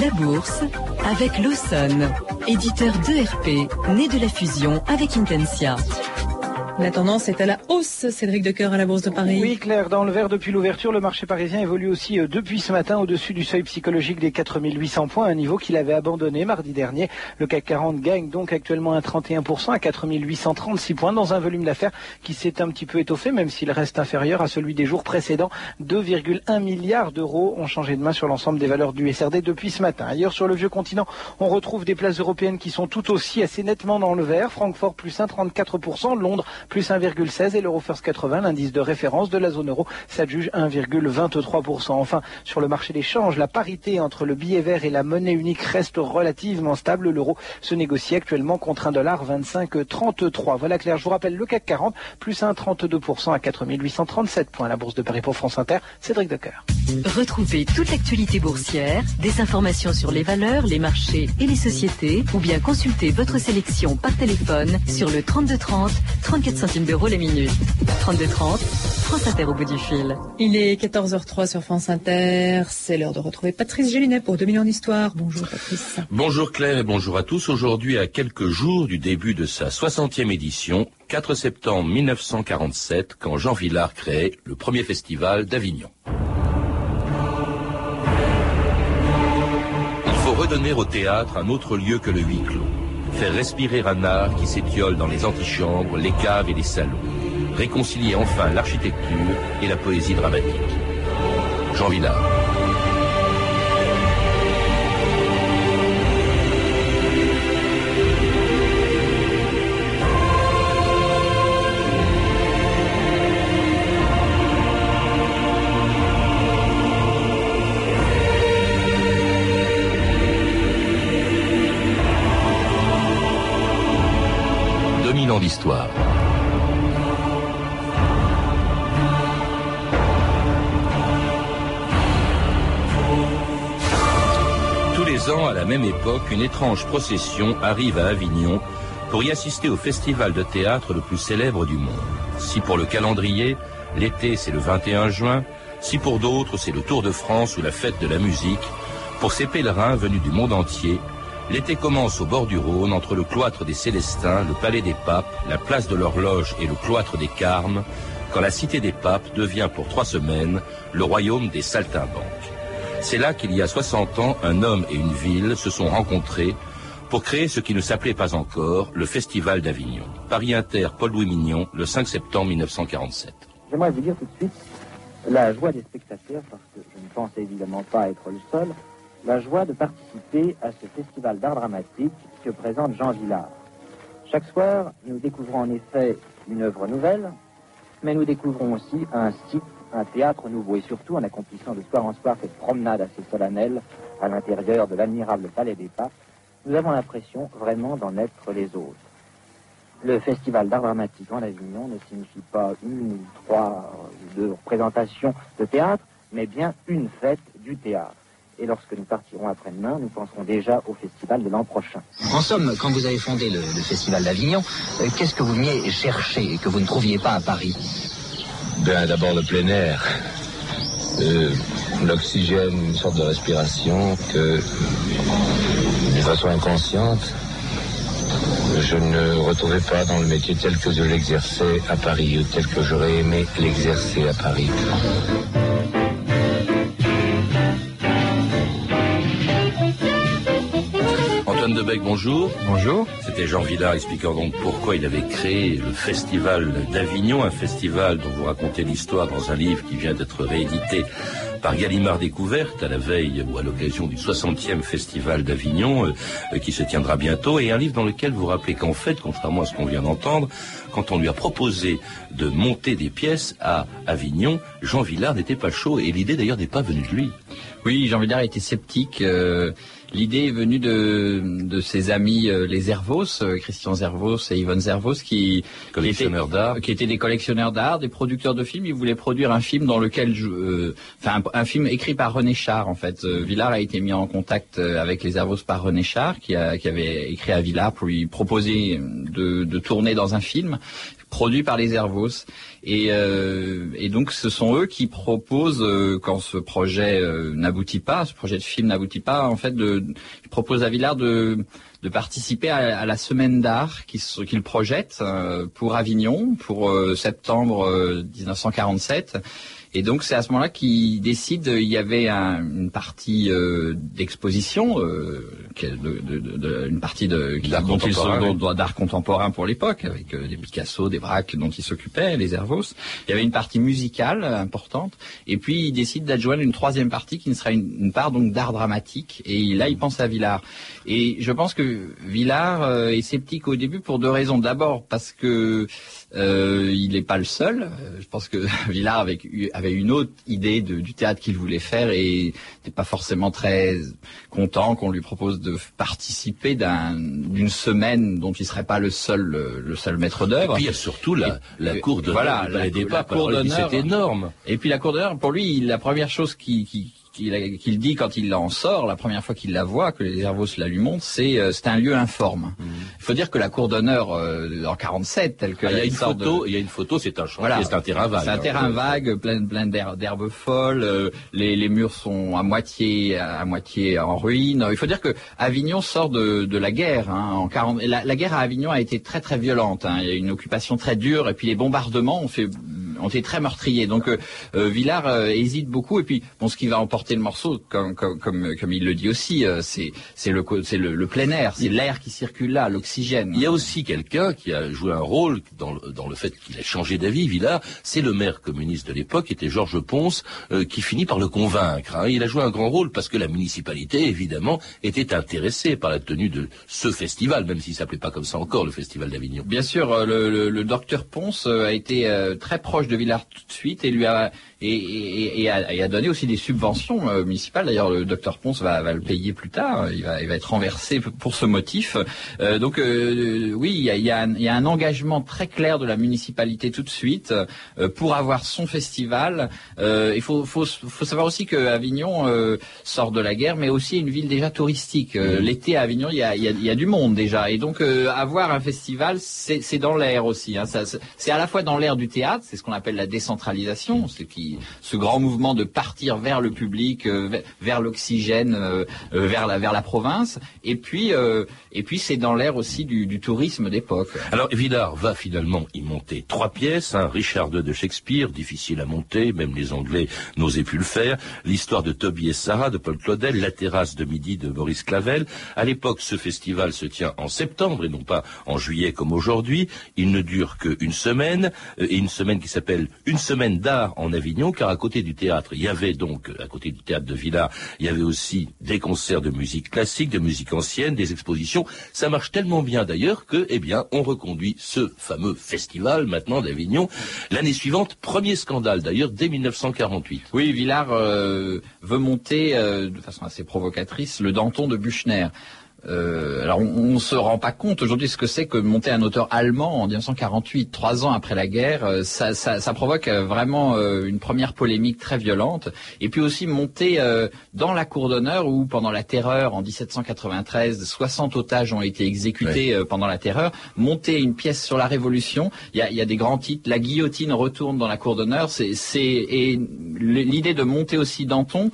La bourse avec Lawson, éditeur d'ERP, né de la fusion avec Intensia. La tendance est à la hausse, Cédric Decoeur à la Bourse de Paris. Oui, Claire, dans le vert depuis l'ouverture, le marché parisien évolue aussi euh, depuis ce matin au-dessus du seuil psychologique des 4800 points, un niveau qu'il avait abandonné mardi dernier. Le CAC 40 gagne donc actuellement un 31% à 4836 points dans un volume d'affaires qui s'est un petit peu étoffé, même s'il reste inférieur à celui des jours précédents. 2,1 milliards d'euros ont changé de main sur l'ensemble des valeurs du SRD depuis ce matin. Ailleurs sur le vieux continent, on retrouve des places européennes qui sont tout aussi assez nettement dans le vert. Francfort plus 1,34%, Londres plus 1,16 et l'euro first 80, l'indice de référence de la zone euro, s'adjuge 1,23%. Enfin, sur le marché des changes, la parité entre le billet vert et la monnaie unique reste relativement stable. L'euro se négocie actuellement contre 1,2533. Voilà Claire, je vous rappelle le CAC 40, plus 1,32% à 4837 points. La bourse de Paris pour France Inter, Cédric Decoeur. Retrouvez toute l'actualité boursière, des informations sur les valeurs, les marchés et les sociétés, ou bien consultez votre sélection par téléphone sur le 3230, 34 centimes d'euros la minute. 3230, France Inter au bout du fil. Il est 14h03 sur France Inter. C'est l'heure de retrouver Patrice Gélinet pour 2 millions d'histoires. Bonjour Patrice. Bonjour Claire et bonjour à tous. Aujourd'hui, à quelques jours du début de sa 60e édition, 4 septembre 1947, quand Jean Villard créait le premier festival d'Avignon. Il faut redonner au théâtre un autre lieu que le huis clos. Faire respirer un art qui s'étiole dans les antichambres, les caves et les salons. Réconcilier enfin l'architecture et la poésie dramatique. Jean Villard. Tous les ans, à la même époque, une étrange procession arrive à Avignon pour y assister au festival de théâtre le plus célèbre du monde. Si pour le calendrier, l'été c'est le 21 juin, si pour d'autres c'est le Tour de France ou la fête de la musique, pour ces pèlerins venus du monde entier, L'été commence au bord du Rhône, entre le cloître des Célestins, le palais des papes, la place de l'horloge et le cloître des Carmes, quand la cité des papes devient pour trois semaines le royaume des saltimbanques. C'est là qu'il y a 60 ans, un homme et une ville se sont rencontrés pour créer ce qui ne s'appelait pas encore le Festival d'Avignon. Paris Inter, Paul-Louis Mignon, le 5 septembre 1947. J'aimerais vous dire tout de suite la joie des spectateurs, parce que je ne pense évidemment pas être le seul, la joie de participer à ce festival d'art dramatique que présente Jean Villard. Chaque soir, nous découvrons en effet une œuvre nouvelle, mais nous découvrons aussi un site, un théâtre nouveau, et surtout en accomplissant de soir en soir cette promenade assez solennelle à l'intérieur de l'admirable palais des papes, nous avons l'impression vraiment d'en être les autres. Le festival d'art dramatique en Avignon ne signifie pas une ou trois ou deux représentations de théâtre, mais bien une fête du théâtre et lorsque nous partirons après-demain, nous penserons déjà au festival de l'an prochain. En somme, quand vous avez fondé le, festival d'Avignon, euh, qu'est-ce que vous veniez chercher et que vous ne trouviez pas à Paris? Ben, d'abord le plein air. Euh, l'oxygène, une sorte de respiration que, de façon inconsciente, je ne retrouvais pas dans le métier tel que je l'exerçais à Paris, ou tel que j'aurais aimé l'exercer à Paris. Debec, bonjour. Bonjour. C'était Jean Villard expliquant donc pourquoi il avait créé le festival d'Avignon, un festival dont vous racontez l'histoire dans un livre qui vient d'être réédité par Gallimard Découverte à la veille ou à l'occasion du 60e festival d'Avignon euh, qui se tiendra bientôt et un livre dans lequel vous rappelez qu'en fait, contrairement à ce qu'on vient d'entendre, quand on lui a proposé de monter des pièces à Avignon, Jean Villard n'était pas chaud et l'idée d'ailleurs n'est pas venue de lui. Oui, Jean Villard était sceptique. Euh, L'idée est venue de, de ses amis euh, les Zervos, euh, Christian Zervos et Yvonne Zervos, qui, étaient des collectionneurs d'art, des producteurs de films. Ils voulaient produire un film dans lequel, euh, enfin, un, film écrit par René Char. En fait, Villard a été mis en contact avec les Zervos par René Char, qui, a, qui avait écrit à Villard pour lui proposer de, de tourner dans un film produit par les Hervos. Et, et donc ce sont eux qui proposent, quand ce projet n'aboutit pas, ce projet de film n'aboutit pas, en fait, de, ils proposent à Villard de de participer à, la semaine d'art qu'il projette pour Avignon pour septembre 1947. Et donc c'est à ce moment-là qu'il décide, il y avait une partie euh, d'exposition, euh, une partie de d'art contemporain, contemporain pour l'époque, avec euh, des Picasso, des Braque dont il s'occupait, les Hervos. Il y avait une partie musicale importante, et puis il décide d'adjoindre une troisième partie qui ne sera une, part donc d'art dramatique. Et là, il pense à Villard. Et je pense que Villard est sceptique au début pour deux raisons. D'abord parce que euh, il n'est pas le seul. Je pense que Villard avait, avait une autre idée de, du théâtre qu'il voulait faire et n'était pas forcément très content qu'on lui propose de participer d'une semaine dont il serait pas le seul le, seul maître d'œuvre. Et puis il y a surtout la, la cour d'honneur. Voilà, la, la, cour d'honneur. C'est énorme. Et puis la cour d'honneur, pour lui, la première chose qui, qui qu'il dit quand il en sort, la première fois qu'il la voit, que les Hervos la lui montrent, c'est euh, c'est un lieu informe. Mmh. Il faut dire que la cour d'honneur euh, en 47, telle que ah, il y a une photo, il y a une photo, c'est un chantier, c'est un terrain vague. C'est un terrain vague, plein plein d'herbes folles. Euh, les, les murs sont à moitié à, moitié en ruine. Il faut dire que Avignon sort de, de la guerre. Hein, en 40, la, la, guerre à Avignon a été très très violente. Hein. Il y a une occupation très dure et puis les bombardements ont fait ont été très meurtriers. Donc euh, euh, Villard euh, hésite beaucoup. Et puis, bon, ce qui va emporter le morceau, comme, comme, comme, il le dit aussi, c'est c'est le, c'est le, plein air, c'est l'air qui circule là, l'oxygène. Il y a aussi quelqu'un qui a joué un rôle dans le, dans le fait qu'il a changé d'avis, Villard. C'est le maire communiste de l'époque, qui était Georges Ponce, qui finit par le convaincre. Hein. Il a joué un grand rôle parce que la municipalité, évidemment, était intéressée par la tenue de ce festival, même s'il s'appelait pas comme ça encore, le Festival d'Avignon. Bien sûr, le, le docteur Ponce a été très proche de Villard tout de suite et lui a et, et, a, donné aussi des subventions euh, municipales. D'ailleurs, le docteur Ponce va, va, le payer plus tard. Il va, il va être renversé pour ce motif. Euh, donc euh, oui, il y, a, il, y a un, il y, a, un, engagement très clair de la municipalité tout de suite pour avoir son festival. il faut, faut, faut, savoir aussi que Avignon sort de la guerre, mais aussi une ville déjà touristique. L'été à Avignon, il y, a, il y a, du monde déjà, et donc avoir un festival, c'est dans l'air aussi. Hein. C'est à la fois dans l'air du théâtre, c'est ce qu'on appelle la décentralisation, ce qui ce grand mouvement de partir vers le public, euh, vers l'oxygène, euh, euh, vers la vers la province. Et puis et puis c'est dans l'air aussi du, tourisme d'époque. Alors Villard va finalement y monter trois pièces. Hein, Richard II de Shakespeare, difficile à monter, même les Anglais n'osaient plus le faire. L'histoire de Toby et Sarah de Paul Claudel, La terrasse de midi de Boris Clavel. À l'époque, ce festival se tient en septembre et non pas en juillet comme aujourd'hui. Il ne dure qu'une semaine et une semaine qui s'appelle Une semaine d'art en Avignon car à côté du théâtre, il y avait donc, à côté du théâtre de Villars, il y avait aussi des concerts de musique classique, de musique ancienne, des expositions. Ça marche tellement bien d'ailleurs que, eh bien, on reconduit ce fameux festival maintenant d'Avignon. L'année suivante, premier scandale d'ailleurs, dès 1948. Oui, Villars euh, veut monter euh, de façon assez provocatrice le Danton de Buchner. Euh, alors on, ne se rend pas compte aujourd'hui ce que c'est que monter un auteur allemand en 1948, trois ans après la guerre, euh, ça, ça, ça provoque euh, vraiment une première polémique très violente. Et puis aussi monter dans la cour d'honneur où pendant la terreur en 1793, 60 otages ont été exécutés pendant la terreur. Monter une pièce sur la Révolution, il y a, y a, des grands titres. La guillotine retourne dans la cour d'honneur. C'est et l'idée de monter aussi Danton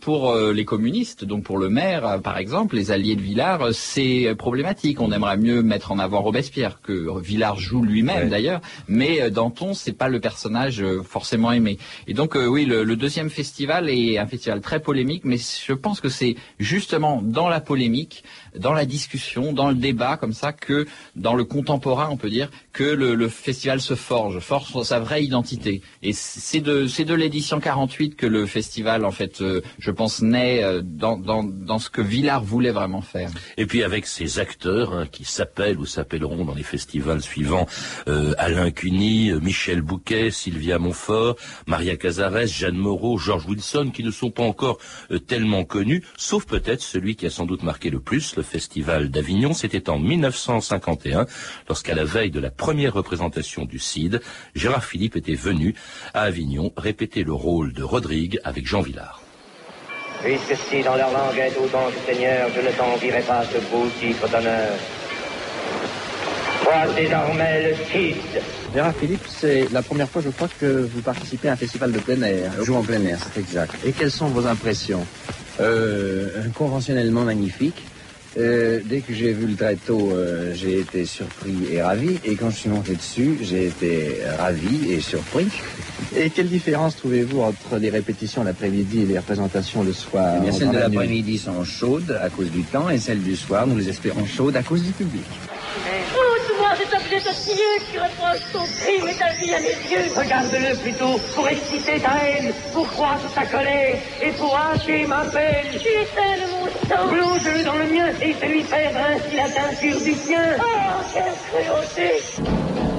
pour les communistes, donc pour le maire par exemple, les alliés de Villard, c'est problématique. On aimerait mieux mettre en avant Robespierre que Villard joue lui-même d'ailleurs, mais euh, Danton c'est pas le personnage euh, forcément aimé. Et donc euh, oui, le, deuxième festival est un festival très polémique, mais je pense que c'est justement dans la polémique, dans la discussion, dans le débat comme ça que dans le contemporain, on peut dire que le, festival se forge, forge sa vraie identité. Et c'est de c'est de l'édition 48 que le festival en fait, je pense naît dans, dans dans ce que Villard voulait vraiment faire. Et puis avec ces acteurs hein, qui s'appellent ou s'appelleront dans les festivals suivants euh, Alain Cuny, euh, Michel Bouquet, Sylvia Montfort, Maria Cazares, Jeanne Moreau, George Wilson, qui ne sont pas encore euh, tellement connus, sauf peut-être celui qui a sans doute marqué le plus le festival d'Avignon. C'était en 1951, lorsqu'à la veille de la première représentation du CID, Gérard Philippe était venu à Avignon répéter le rôle de Rodrigue avec Jean Villard. Puisque si dans leur langue est autant que Seigneur, je ne t'envierai pas ce beau titre d'honneur. Désormais le Cid. Gérard Philippe, c'est la première fois, je crois, que vous participez à un festival de plein air. Je joue en plein air, c'est exact. Et quelles sont vos impressions? Euh, Conventionnellement magnifique. Euh, dès que j'ai vu le tréteau, euh, j'ai été surpris et ravi. Et quand je suis monté dessus, j'ai été ravi et surpris. Et quelle différence trouvez-vous entre les répétitions l'après-midi et les représentations le soir eh bien, Celles de l'après-midi sont chaudes à cause du temps et celles du soir, nous les espérons chaudes à cause du public. Oh, moi cet objet odieux qui reproche ton crime et ta vie à mes yeux. Regarde-le plutôt pour exciter ta haine, pour croître ta colère et pour hacher ma peine. Tu mon sang. Plonge-le dans le mien et fais-lui perdre ainsi la teinture du sien. Oh, quelle cruauté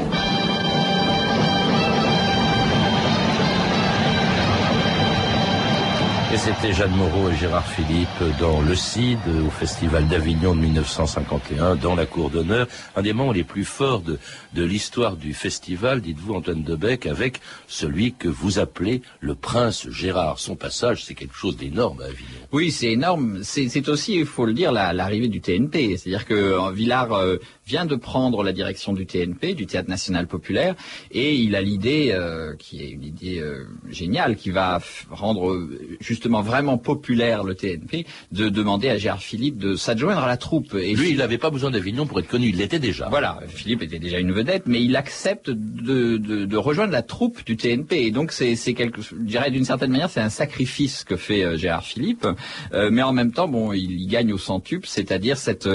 C'était Jeanne Moreau et Gérard Philippe dans Le Cid, au Festival d'Avignon de 1951, dans la Cour d'honneur. Un des moments les plus forts de, l'histoire du festival, dites-vous Antoine Debec, avec celui que vous appelez le prince Gérard. Son passage, c'est quelque chose d'énorme à Avignon. Oui, c'est énorme. C'est aussi, il faut le dire, l'arrivée du TNP. C'est-à-dire que euh, Villard euh, vient de prendre la direction du TNP, du Théâtre National Populaire, et il a l'idée, euh, qui est une idée géniale, qui va rendre juste justement vraiment populaire le TNP, de demander à Gérard Philippe de s'adjoindre à la troupe. Et lui, il n'avait pas besoin d'Avignon pour être connu, il l'était déjà. Voilà, Philippe était déjà une vedette, mais il accepte de, de, de rejoindre la troupe du TNP. Et donc c'est quelque, je dirais d'une certaine manière, c'est un sacrifice que fait euh, Gérard Philippe, euh, mais en même temps, bon, il, il gagne au centuple, c'est-à-dire cette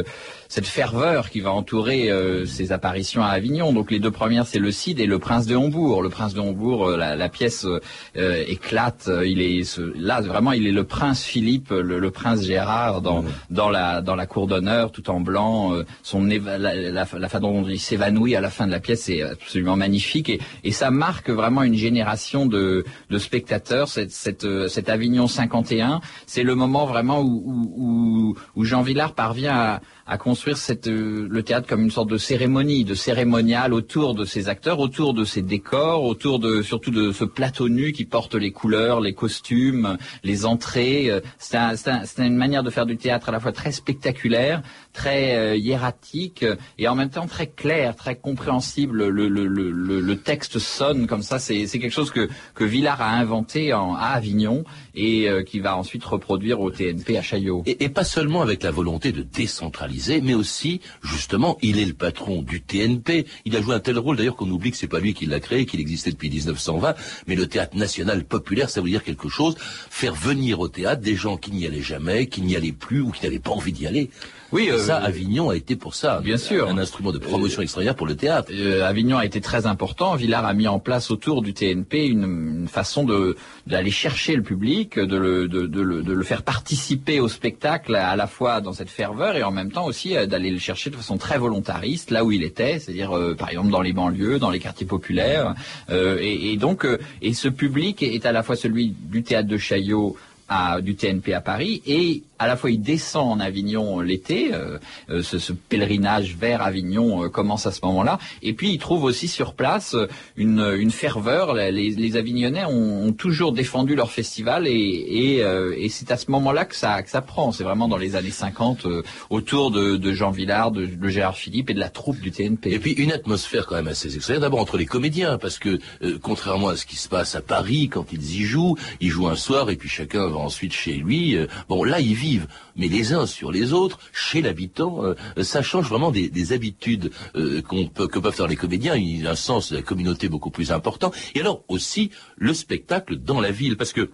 cette ferveur qui va entourer euh, ses apparitions à Avignon. Donc les deux premières, c'est le Cid et le Prince de Hombourg. Le Prince de Hombourg, la, la, pièce éclate. Il est là vraiment, il est le prince Philippe, le, prince Gérard dans, dans, la, dans la cour d'honneur, tout en blanc. Euh, son la, la, façon dont il s'évanouit à la fin de la pièce est absolument magnifique. Et, et ça marque vraiment une génération de, de spectateurs. Cette, cette, euh, cet Avignon 51, c'est le moment vraiment où, où, où Jean Villard parvient à à construire cette, euh, le théâtre comme une sorte de cérémonie, de cérémonial autour de ces acteurs, autour de ces décors, autour de surtout de ce plateau nu qui porte les couleurs, les costumes, les entrées. Euh, c'est un, une manière de faire du théâtre à la fois très spectaculaire, très euh, hiératique et en même temps très clair, très compréhensible. Le, le, le, le texte sonne comme ça. C'est quelque chose que, que Villard a inventé en, à Avignon et qui va ensuite reproduire au TNP à Chaillot. Et pas seulement avec la volonté de décentraliser mais aussi, justement, il est le patron du TNP. Il a joué un tel rôle, d'ailleurs, qu'on oublie que c'est pas lui qui l'a créé, qu'il existait depuis 1920. Mais le théâtre national populaire, ça veut dire quelque chose. Faire venir au théâtre des gens qui n'y allaient jamais, qui n'y allaient plus ou qui n'avaient pas envie d'y aller. Oui, euh, ça, Avignon a été pour ça. Bien sûr. Un instrument de promotion extraordinaire pour le théâtre. Euh, Avignon a été très important. Villard a mis en place autour du TNP une, une façon de d'aller chercher le public, de le, de, de, le, de le faire participer au spectacle à la fois dans cette ferveur et en même temps aussi euh, d'aller le chercher de façon très volontariste là où il était, c'est-à-dire euh, par exemple dans les banlieues, dans les quartiers populaires. Et, et, donc, et ce public est à la fois celui du théâtre de Chaillot à, du TNP à Paris et à la fois il descend en Avignon l'été, euh, euh, ce, pèlerinage vers Avignon euh, commence à ce moment-là, et puis il trouve aussi sur place une, une ferveur. Les, les Avignonnais ont, toujours défendu leur festival et, et, et c'est à ce moment-là que ça, que ça prend. C'est vraiment dans les années 50 autour de, de, Jean Villard, de, de, Gérard Philippe et de la troupe du TNP. Et puis une atmosphère quand même assez extraordinaire. D'abord entre les comédiens, parce que contrairement à ce qui se passe à Paris quand ils y jouent, ils jouent un soir et puis chacun va ensuite chez lui. bon là ils vivent mais les uns sur les autres, chez l'habitant, euh, ça change vraiment des, habitudes euh, qu'on peut, que peuvent faire les comédiens. Il y a un sens de la communauté beaucoup plus important. Et alors aussi le spectacle dans la ville, parce que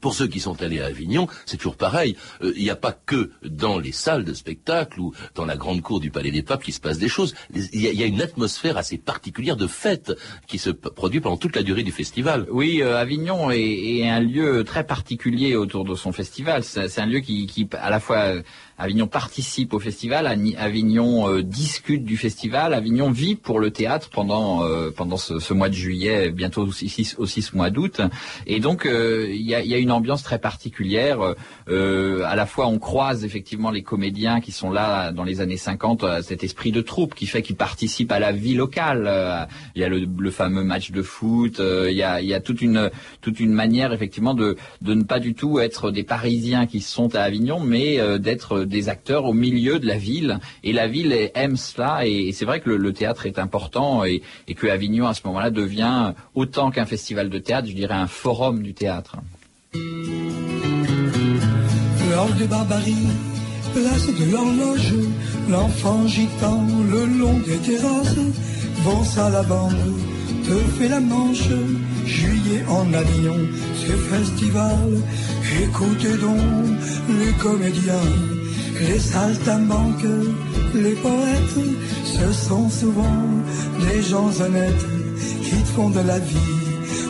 pour ceux qui sont allés à Avignon, c'est toujours pareil. Euh, il n'y a pas que dans les salles de spectacle ou dans la grande cour du Palais des Papes qui se passe des choses. Il y a, une atmosphère assez particulière de fête qui se produit pendant toute la durée du festival. Oui, euh, Avignon est, un lieu très particulier autour de son festival. C'est un lieu qui, à la fois Avignon participe au festival, Avignon euh, discute du festival, Avignon vit pour le théâtre pendant pendant ce, mois de juillet, bientôt aussi, aussi ce mois d'août. Et donc il y a une ambiance très particulière. Euh, à la fois, on croise effectivement les comédiens qui sont là dans les années 50, euh, cet esprit de troupe qui fait qu'ils participent à la vie locale. Euh, il y a le, fameux match de foot. il, y a, il y a toute une toute une manière effectivement de de ne pas du tout être des Parisiens qui sont à Avignon, mais d'être des acteurs au milieu de la ville. Et la ville aime cela. Et, c'est vrai que le, théâtre est important et, et que Avignon à ce moment-là devient autant qu'un festival de théâtre, je dirais un forum du théâtre. Hors de barbarie, place de l'horloge, l'enfant gitan le long des terrasses, bon à la bande, te fait la manche, juillet en Avignon, ce festival, écoutez donc les comédiens, les saltimbanques, les poètes, ce sont souvent des gens honnêtes qui font de la vie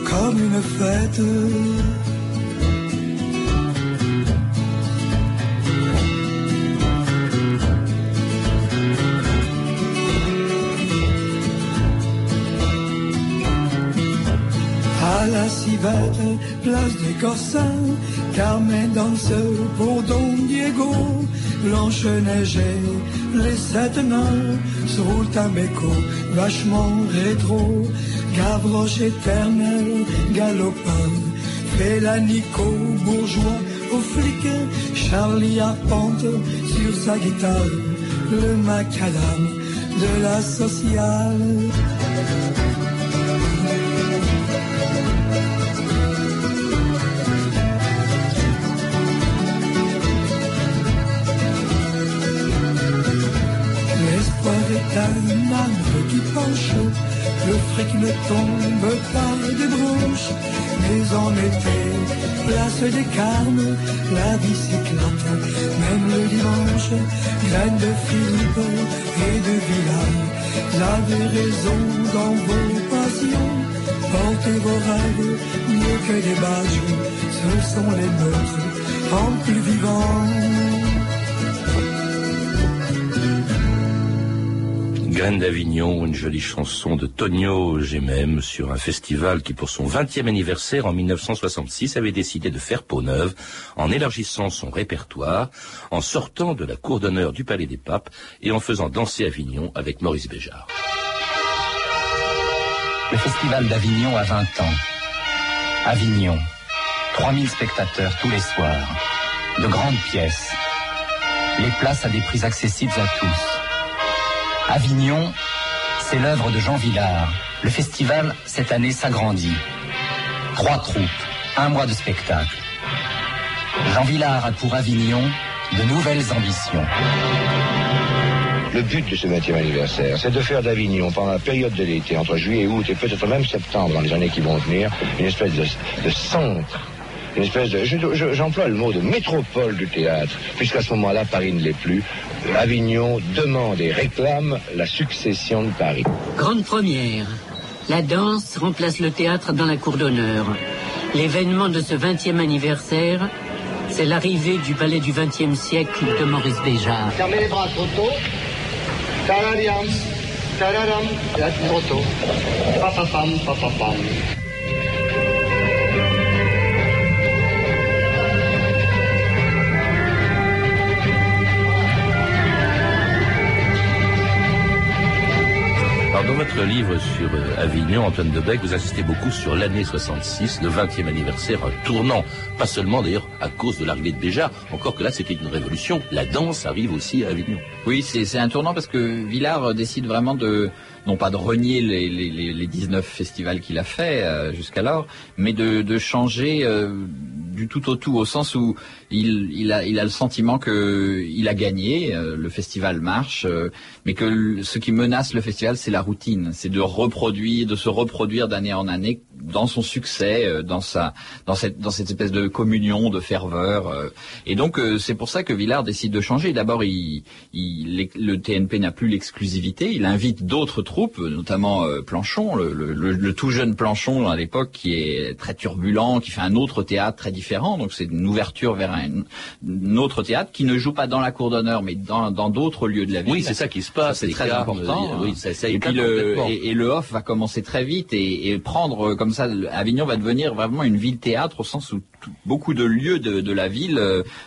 comme une fête. Place des Corsins, Carmen danse pour Don Diego, Blanche Neigée, les sept nains, roulent un béco, vachement rétro, Gavroche éternel, galopin, Nico, bourgeois, au flic, Charlie Arpente sur sa guitare, le macadam de la sociale. Arbre qui penche le fric ne tombe pas des branches, mais en été, place des carmes, la bicyclette, même le dimanche, graines de Philippe et de Villard. Avez raison dans vos passions, portez vos rêves mieux que des badges, ce sont les meurtres en plus vivants. Graine d'Avignon, une jolie chanson de Tonio Gemem sur un festival qui, pour son 20e anniversaire en 1966, avait décidé de faire peau neuve en élargissant son répertoire, en sortant de la cour d'honneur du Palais des Papes et en faisant danser Avignon avec Maurice Béjart. Le festival d'Avignon a 20 ans. Avignon, 3000 spectateurs tous les soirs, de grandes pièces, les places à des prix accessibles à tous. Avignon, c'est l'œuvre de Jean Villard. Le festival, cette année, s'agrandit. Trois troupes, un mois de spectacle. Jean Villard a pour Avignon de nouvelles ambitions. Le but de ce 20e anniversaire, c'est de faire d'Avignon, pendant la période de l'été, entre juillet et août, et peut-être même septembre, dans les années qui vont venir, une espèce de, centre une espèce de. J'emploie le mot de métropole du théâtre, puisqu'à ce moment-là, Paris ne l'est plus. Avignon demande et réclame la succession de Paris. Grande première. La danse remplace le théâtre dans la cour d'honneur. L'événement de ce 20e anniversaire, c'est l'arrivée du palais du 20e siècle de Maurice Béjart. Fermez les bras trop tôt. Taradiam, tararam, trop tôt. Papapam, papapam. Dans votre livre sur euh, Avignon, Antoine Debec, vous insistez beaucoup sur l'année 66, le 20e anniversaire, un tournant. Pas seulement d'ailleurs à cause de l'arrivée de Béja, encore que là c'était une révolution. La danse arrive aussi à Avignon. Oui, c'est un tournant parce que Villard décide vraiment de, non pas de renier les, les, les 19 festivals qu'il a fait euh, jusqu'alors, mais de, changer euh, du tout au tout, au sens où il, il, a, il a le sentiment que il a gagné, euh, le festival marche, euh, mais que ce qui menace le festival, c'est la routine, c'est de reproduire, de se reproduire d'année en année dans son succès, euh, dans sa, dans cette, dans cette espèce de communion, de ferveur. et donc c'est pour ça que Villard décide de changer. D'abord, il, le TNP n'a plus l'exclusivité, il invite d'autres troupes, notamment Planchon, le, le, le, tout jeune Planchon à l'époque, qui est très turbulent, qui fait un autre théâtre très différent. Donc c'est une ouverture vers un, autre théâtre qui ne joue pas dans la cour d'honneur, mais dans d'autres lieux de la ville. Oui, c'est ça qui se passe. C'est très important. oui, ça, ça et puis le et, le off va commencer très vite et, et, prendre comme ça. Avignon va devenir vraiment une ville théâtre au sens où beaucoup de lieux de, la ville,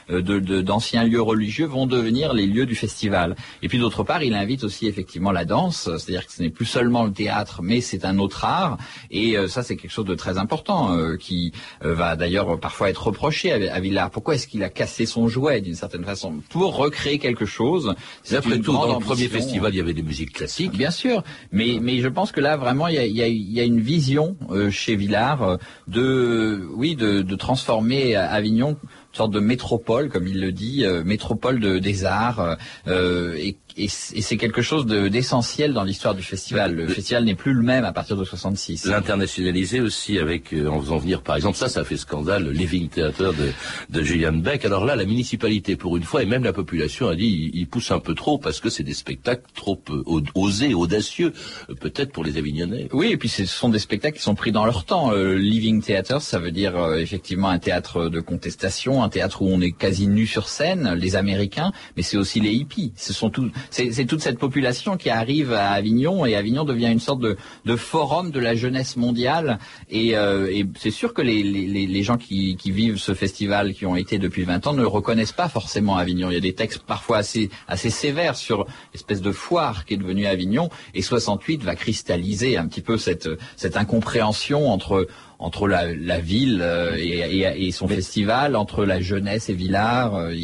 d'anciens lieux religieux vont devenir les lieux du festival. Et puis d'autre part, il invite aussi effectivement la danse, c'est-à-dire que ce n'est plus seulement le théâtre, mais c'est un autre art. Et ça, c'est quelque chose de très important qui va d'ailleurs parfois être reproché à, Villard. Pourquoi est-ce qu'il a cassé son jouet d'une certaine façon? Pour recréer quelque chose C'est après tout, dans le premier festival, il y avait des musiques classiques. Bien sûr, mais mais je pense que là vraiment il y a, il y a, il y a une vision chez Villard de oui de, de transformer Avignon sorte de métropole, comme il le dit, euh, métropole de, des arts, euh, et et, c'est quelque chose d'essentiel dans l'histoire du festival. Le, festival n'est plus le même à partir de 66. L'internationaliser aussi avec, euh, en faisant venir, par exemple, ça, ça fait scandale, le Living Theater de, de Julian Beck. Alors là, la municipalité, pour une fois, et même la population a dit, il, pousse un peu trop parce que c'est des spectacles trop euh, osés, audacieux, euh, peut-être pour les Avignonnais. Oui, et puis ce sont des spectacles qui sont pris dans leur temps. Living Theater, ça veut dire effectivement un théâtre de contestation, un théâtre où on est quasi nu sur scène, les Américains, mais c'est aussi les hippies. Ce sont tous c'est toute cette population qui arrive à Avignon et Avignon devient une sorte de, de forum de la jeunesse mondiale. Et, euh, et c'est sûr que les, les, les gens qui, qui, vivent ce festival, qui ont été depuis 20 ans, ne reconnaissent pas forcément Avignon. Il y a des textes parfois assez, assez sévères sur l'espèce de foire qui est devenue Avignon. Et 68 va cristalliser un petit peu cette, cette incompréhension entre entre la, la ville euh, et, et, et, son festival, entre la jeunesse et Villard. Euh,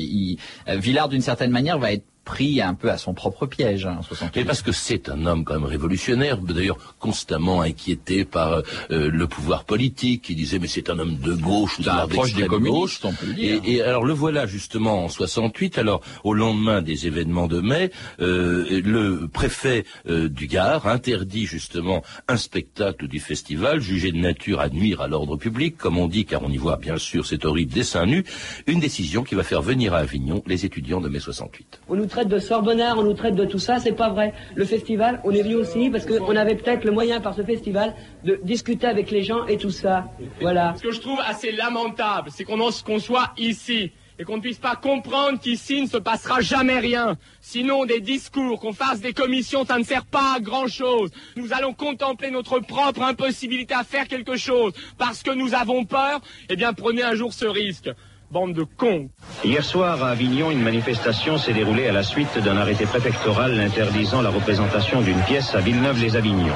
Villard, d'une certaine manière, va être pris un peu à son propre piège hein, Mais parce que c'est un homme quand même révolutionnaire, d'ailleurs constamment inquiété par euh, le pouvoir politique, qui disait mais c'est un homme de gauche ou proche des communistes, on peut le dire. Et, alors le voilà justement en 68, alors au lendemain des événements de mai, euh, le préfet euh, du Gard interdit justement un spectacle du festival jugé de nature à nuire à l'ordre public, comme on dit, car on y voit bien sûr cet horrible dessin nu, une décision qui va faire venir à Avignon les étudiants de mai 68 traite de sorbonnard, on nous traite de tout ça, c'est pas vrai. Le festival, on est venu aussi parce qu'on avait peut-être le moyen par ce festival de discuter avec les gens et tout ça. Voilà. Ce que je trouve assez lamentable, c'est qu'on soit ici et qu'on ne puisse pas comprendre qu'ici ne se passera jamais rien. Sinon, des discours, qu'on fasse des commissions, ça ne sert pas à grand-chose. Nous allons contempler notre propre impossibilité à faire quelque chose. Parce que nous avons peur, eh bien prenez un jour ce risque. Bande de cons. Hier soir, à Avignon, une manifestation s'est déroulée à la suite d'un arrêté préfectoral interdisant la représentation d'une pièce à Villeneuve-les-Avignon.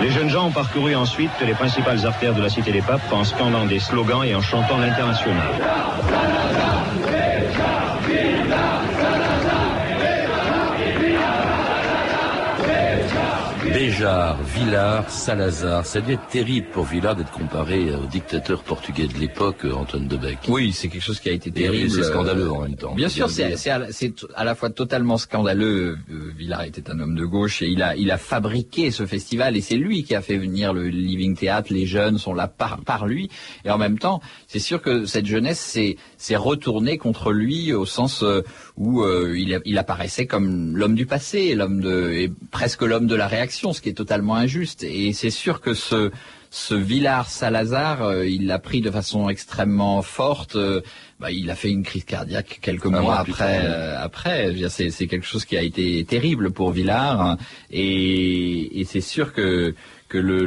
Les jeunes gens ont parcouru ensuite les principales artères de la Cité des Papes en scandant des slogans et en chantant l'international. Béjar, Villard, Salazar. Ça devait être terrible pour Villard d'être comparé au dictateur portugais de l'époque, Antoine de Bec. Oui, c'est quelque chose qui a été terrible. C'est scandaleux en même temps. Bien sûr, c'est à, la fois totalement scandaleux. Euh, Villard était un homme de gauche et il a, il a fabriqué ce festival et c'est lui qui a fait venir le Living Theatre. Les jeunes sont là par, par lui. Et en même temps, c'est sûr que cette jeunesse s'est retournée contre lui au sens euh, où euh, il, il, apparaissait comme l'homme du passé, l'homme de, et presque l'homme de la réaction, ce qui est totalement injuste. Et c'est sûr que ce, ce Villard Salazar, euh, il l'a pris de façon extrêmement forte. Euh, bah, il a fait une crise cardiaque quelques mois après. après, c'est quelque chose qui a été terrible pour Villard. Et, et c'est sûr que que le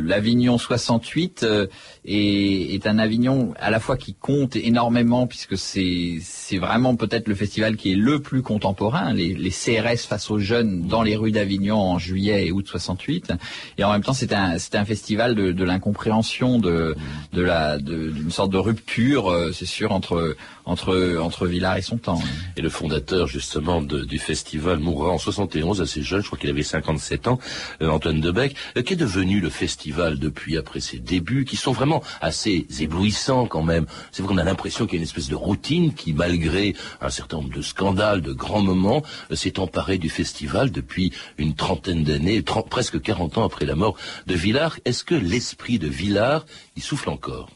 l'Avignon le, 68 euh, est, est, un Avignon à la fois qui compte énormément puisque c'est c'est vraiment peut-être le festival qui est le plus contemporain, les, les CRS face aux jeunes dans les rues d'Avignon en juillet et août 68, et en même temps c'est un c'est un festival de, de l'incompréhension de de la d'une sorte de rupture, euh, c'est sûr entre entre entre Villars et son temps. Et le fondateur justement de, du festival mourra en 71, assez jeune, je crois qu'il avait 57 ans, euh, Antoine Debec. Euh, qu'est devenu le festival depuis après ses débuts, qui sont vraiment assez éblouissants quand même? C'est vrai qu'on a l'impression qu'il y a une espèce de routine qui, malgré un certain nombre de scandales, de grands moments, euh, s'est emparé du festival depuis une trentaine d'années, presque 40 ans après la mort de Villars. Est-ce que l'esprit de Villars y souffle encore?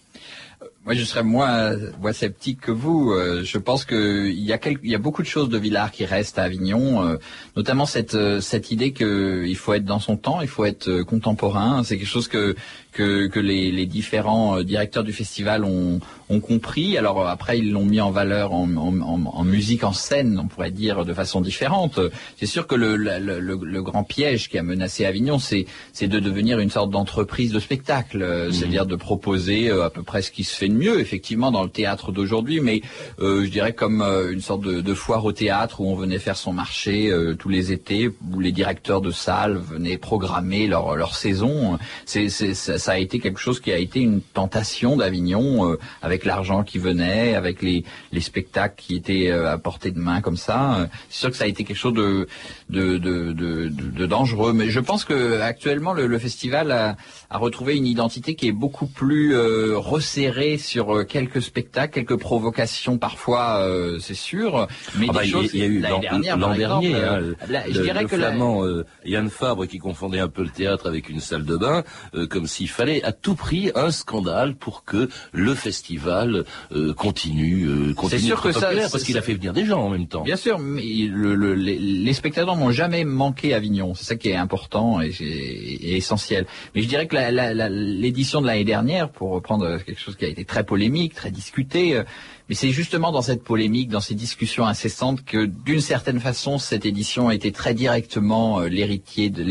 Moi, je serais moins, moins sceptique que vous. Euh, je pense qu'il y, a y a beaucoup de choses de Villard qui restent à Avignon, euh, notamment cette, euh, cette idée qu'il faut être dans son temps, il faut être contemporain. C'est quelque chose que, que, que les, les différents euh, directeurs du festival ont, ont compris. Alors euh, après, ils l'ont mis en valeur en, en, en- en musique, en scène, on pourrait dire de façon différente. C'est sûr que le, le, le- le grand piège qui a menacé Avignon, c'est de devenir une sorte d'entreprise de spectacle, euh, c'est-à-dire de proposer à peu près ce qui se fait de mieux, effectivement, dans le théâtre d'aujourd'hui, mais euh, je dirais comme une sorte de, de foire au théâtre où on venait faire son marché euh, tous les étés, où les directeurs de salles venaient programmer leur, leur saison. C'est- ça, a été quelque chose qui a été une tentation d'Avignon, euh, avec l'argent qui venait, avec les, les spectacles qui étaient euh, à portée de main comme ça. Euh, C'est sûr que ça a été quelque chose de dangereux, mais je pense que actuellement le, le festival a, a retrouvé une identité qui est beaucoup plus euh, resserrée sur euh, quelques spectacles, quelques provocations parfois, euh, c'est sûr, mais Ah bah, des il y a- choses. il y a eu l'an dernière, l'an par dernier, hein, euh, là, je le, dirais le que la- flamand euh, Yann Fabre qui confondait un peu le théâtre avec une salle de bain, euh, comme s'il fallait à tout prix un scandale pour que le festival euh, continue, euh, continue sûr d'être que ça, c'est- parce qu'il a fait venir des gens en même temps. Bien sûr, mais le- le- les, les spectateurs n'ont jamais manqué Avignon. C'est ça qui est important et, et- et essentiel. Mais je dirais que la- l'édition de l'année dernière, pour reprendre quelque chose qui a été très polémique, très discuté, euh, mais c'est justement dans cette polémique, dans ces discussions incessantes que, d'une certaine façon, cette édition été très directement euh, l'héritier de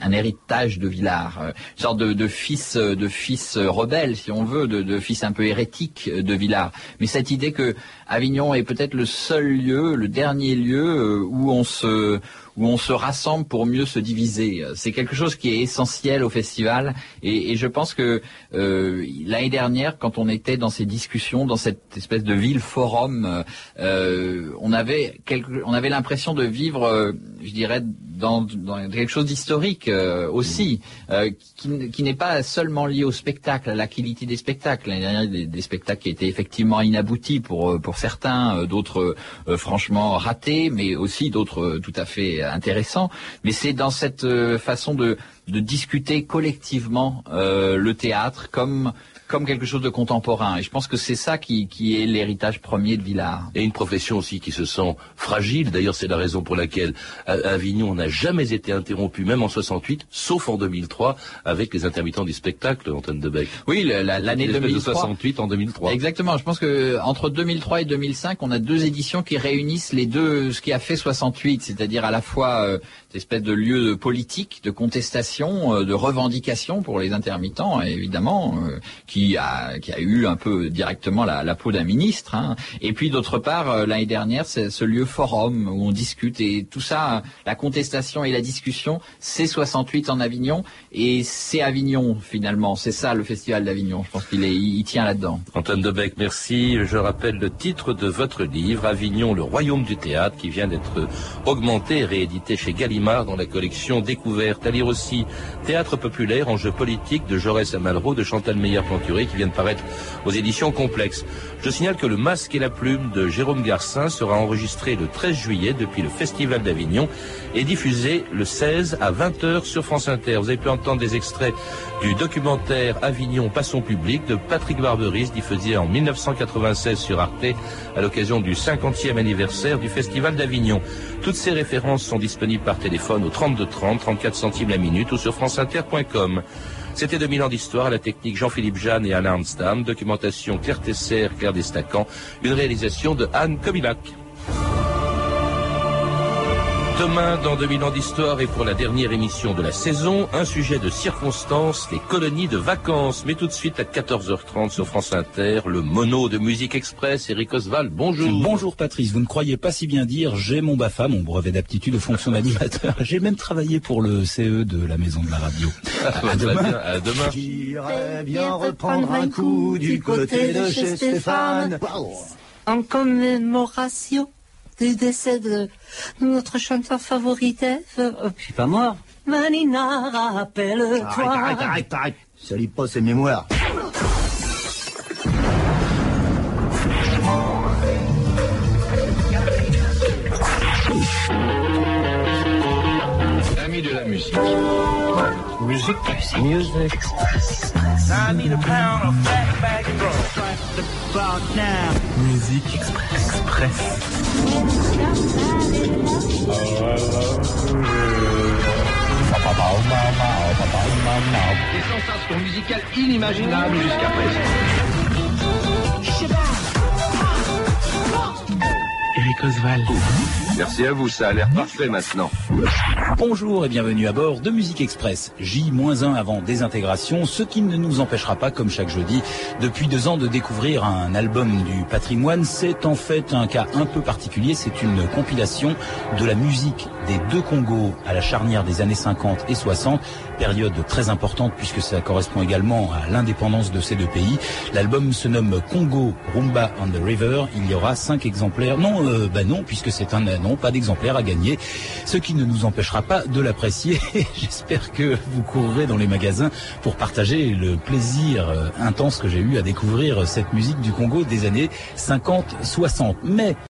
un héritage de Villard, euh, une sorte de, de fils, euh, de fils euh, rebelle, si on veut, de, de fils un peu hérétique euh, de Villard. Mais cette idée que Avignon est peut-être le seul lieu, le dernier lieu euh, où on se où on se rassemble pour mieux se diviser. C'est quelque chose qui est essentiel au festival et, je pense que euh, l'année dernière, quand on était dans ces discussions, dans cette espèce de ville forum, euh, on avait l'impression de vivre, euh, je dirais, dans, quelque chose d'historique aussi, qui, n'est pas seulement lié au spectacle, à la qualité des spectacles. L'année dernière, des, des spectacles qui étaient effectivement inaboutis pour pour certains, d'autres franchement ratés, mais aussi d'autres tout à fait intéressants. Mais c'est dans cette euh, façon de de discuter collectivement euh, le théâtre comme comme quelque chose de contemporain. Et je pense que c'est ça qui, qui est l'héritage premier de Villard. Et une profession aussi qui se sent fragile. D'ailleurs, c'est la raison pour laquelle à- à Avignon n'a jamais été interrompu, même en 68, sauf en 2003, avec les intermittents du spectacle, Antoine Debec. Oui, la- la- l'année espèce 2003. de 68 en 2003. Exactement. Je pense que entre 2003 et 2005, on a deux éditions qui réunissent les deux, ce qui a fait 68, c'est-à-dire à la fois euh, cette espèce de lieu de politique, de contestation, euh, de revendication pour les intermittents, évidemment, euh, qui a qui a eu un peu directement la, peau d'un ministre. hein. Et puis d'autre part, euh, l'année dernière, c'est ce lieu forum où on discute et tout ça, la contestation et la discussion, c'est 68 en Avignon et c'est Avignon finalement. C'est ça le festival d'Avignon. Je pense qu'il est, il tient là-dedans. Antoine Debec, merci. Je rappelle le titre de votre livre, Avignon, le royaume du théâtre, qui vient d'être augmenté et réédité chez Dans la collection Découverte. À lire aussi Théâtre populaire, enjeux politiques de Jaurès à de Chantal Meyer-Planturé, qui vient de paraître aux éditions Complexes. Je signale que Le Masque et la Plume de Jérôme Garcin sera enregistré le 13 juillet depuis le Festival d'Avignon et diffusé le 16 à 20h sur France Inter. Vous avez pu entendre des extraits du documentaire Avignon Passons public de Patrick Barberis, diffusé en 1996 sur Arte à l'occasion du 50e anniversaire du Festival d'Avignon. Toutes ces références sont disponibles par au 32 30, 34 centimes la minute ou sur franceinter.com. C'était 2000 ans d'histoire la technique Jean-Philippe Jeanne et Alain Arnstam, documentation Claire Tesser, Claire Destacan, une réalisation de Anne Kobilac. Demain, dans 2000 ans d'histoire et pour la dernière émission de la saison, un sujet de circonstance, les colonies de vacances. Mais tout de suite à 14h30 sur France Inter, le mono de Musique Express, Eric Oswald, bonjour. Bonjour Patrice, vous ne croyez pas si bien dire, j'ai mon BAFA, mon brevet d'aptitude aux fonctions d'animateur. J'ai même travaillé pour le CE de la maison de la radio. Ah, À demain. bien, à demain. J'irais bien reprendre un coup du côté de chez Stéphane. en commémoration du décès de notre chanteur favori. Euh, Je suis pas mort. Manina, rappelle-toi. Arrête, arrête, arrête, arrête. Salis pas ses mémoires. Amis de la musique. Musique. Musique. I need a pound of fat back Musique Express. Des sensations musicales inimaginables jusqu'à présent. Eric Oswald. Merci à vous, ça a l'air parfait maintenant. Bonjour et bienvenue à bord de Musique Express. J-1 avant désintégration, ce qui ne nous empêchera pas, comme chaque jeudi, depuis deux ans de découvrir un album du patrimoine. C'est en fait un cas un peu particulier, c'est une compilation de la musique des deux Congos à la charnière des années 50 et 60, période très importante puisque ça correspond également à l'indépendance de ces deux pays. L'album se nomme Congo Rumba on the River. Il y aura cinq exemplaires. Non, euh, bah non, puisque c'est un non, pas d'exemplaire à gagner. Ce qui ne nous empêchera pas de l'apprécier. J'espère que vous courrez dans les magasins pour partager le plaisir euh, intense que j'ai eu à découvrir cette musique du Congo des années 50-60. Mais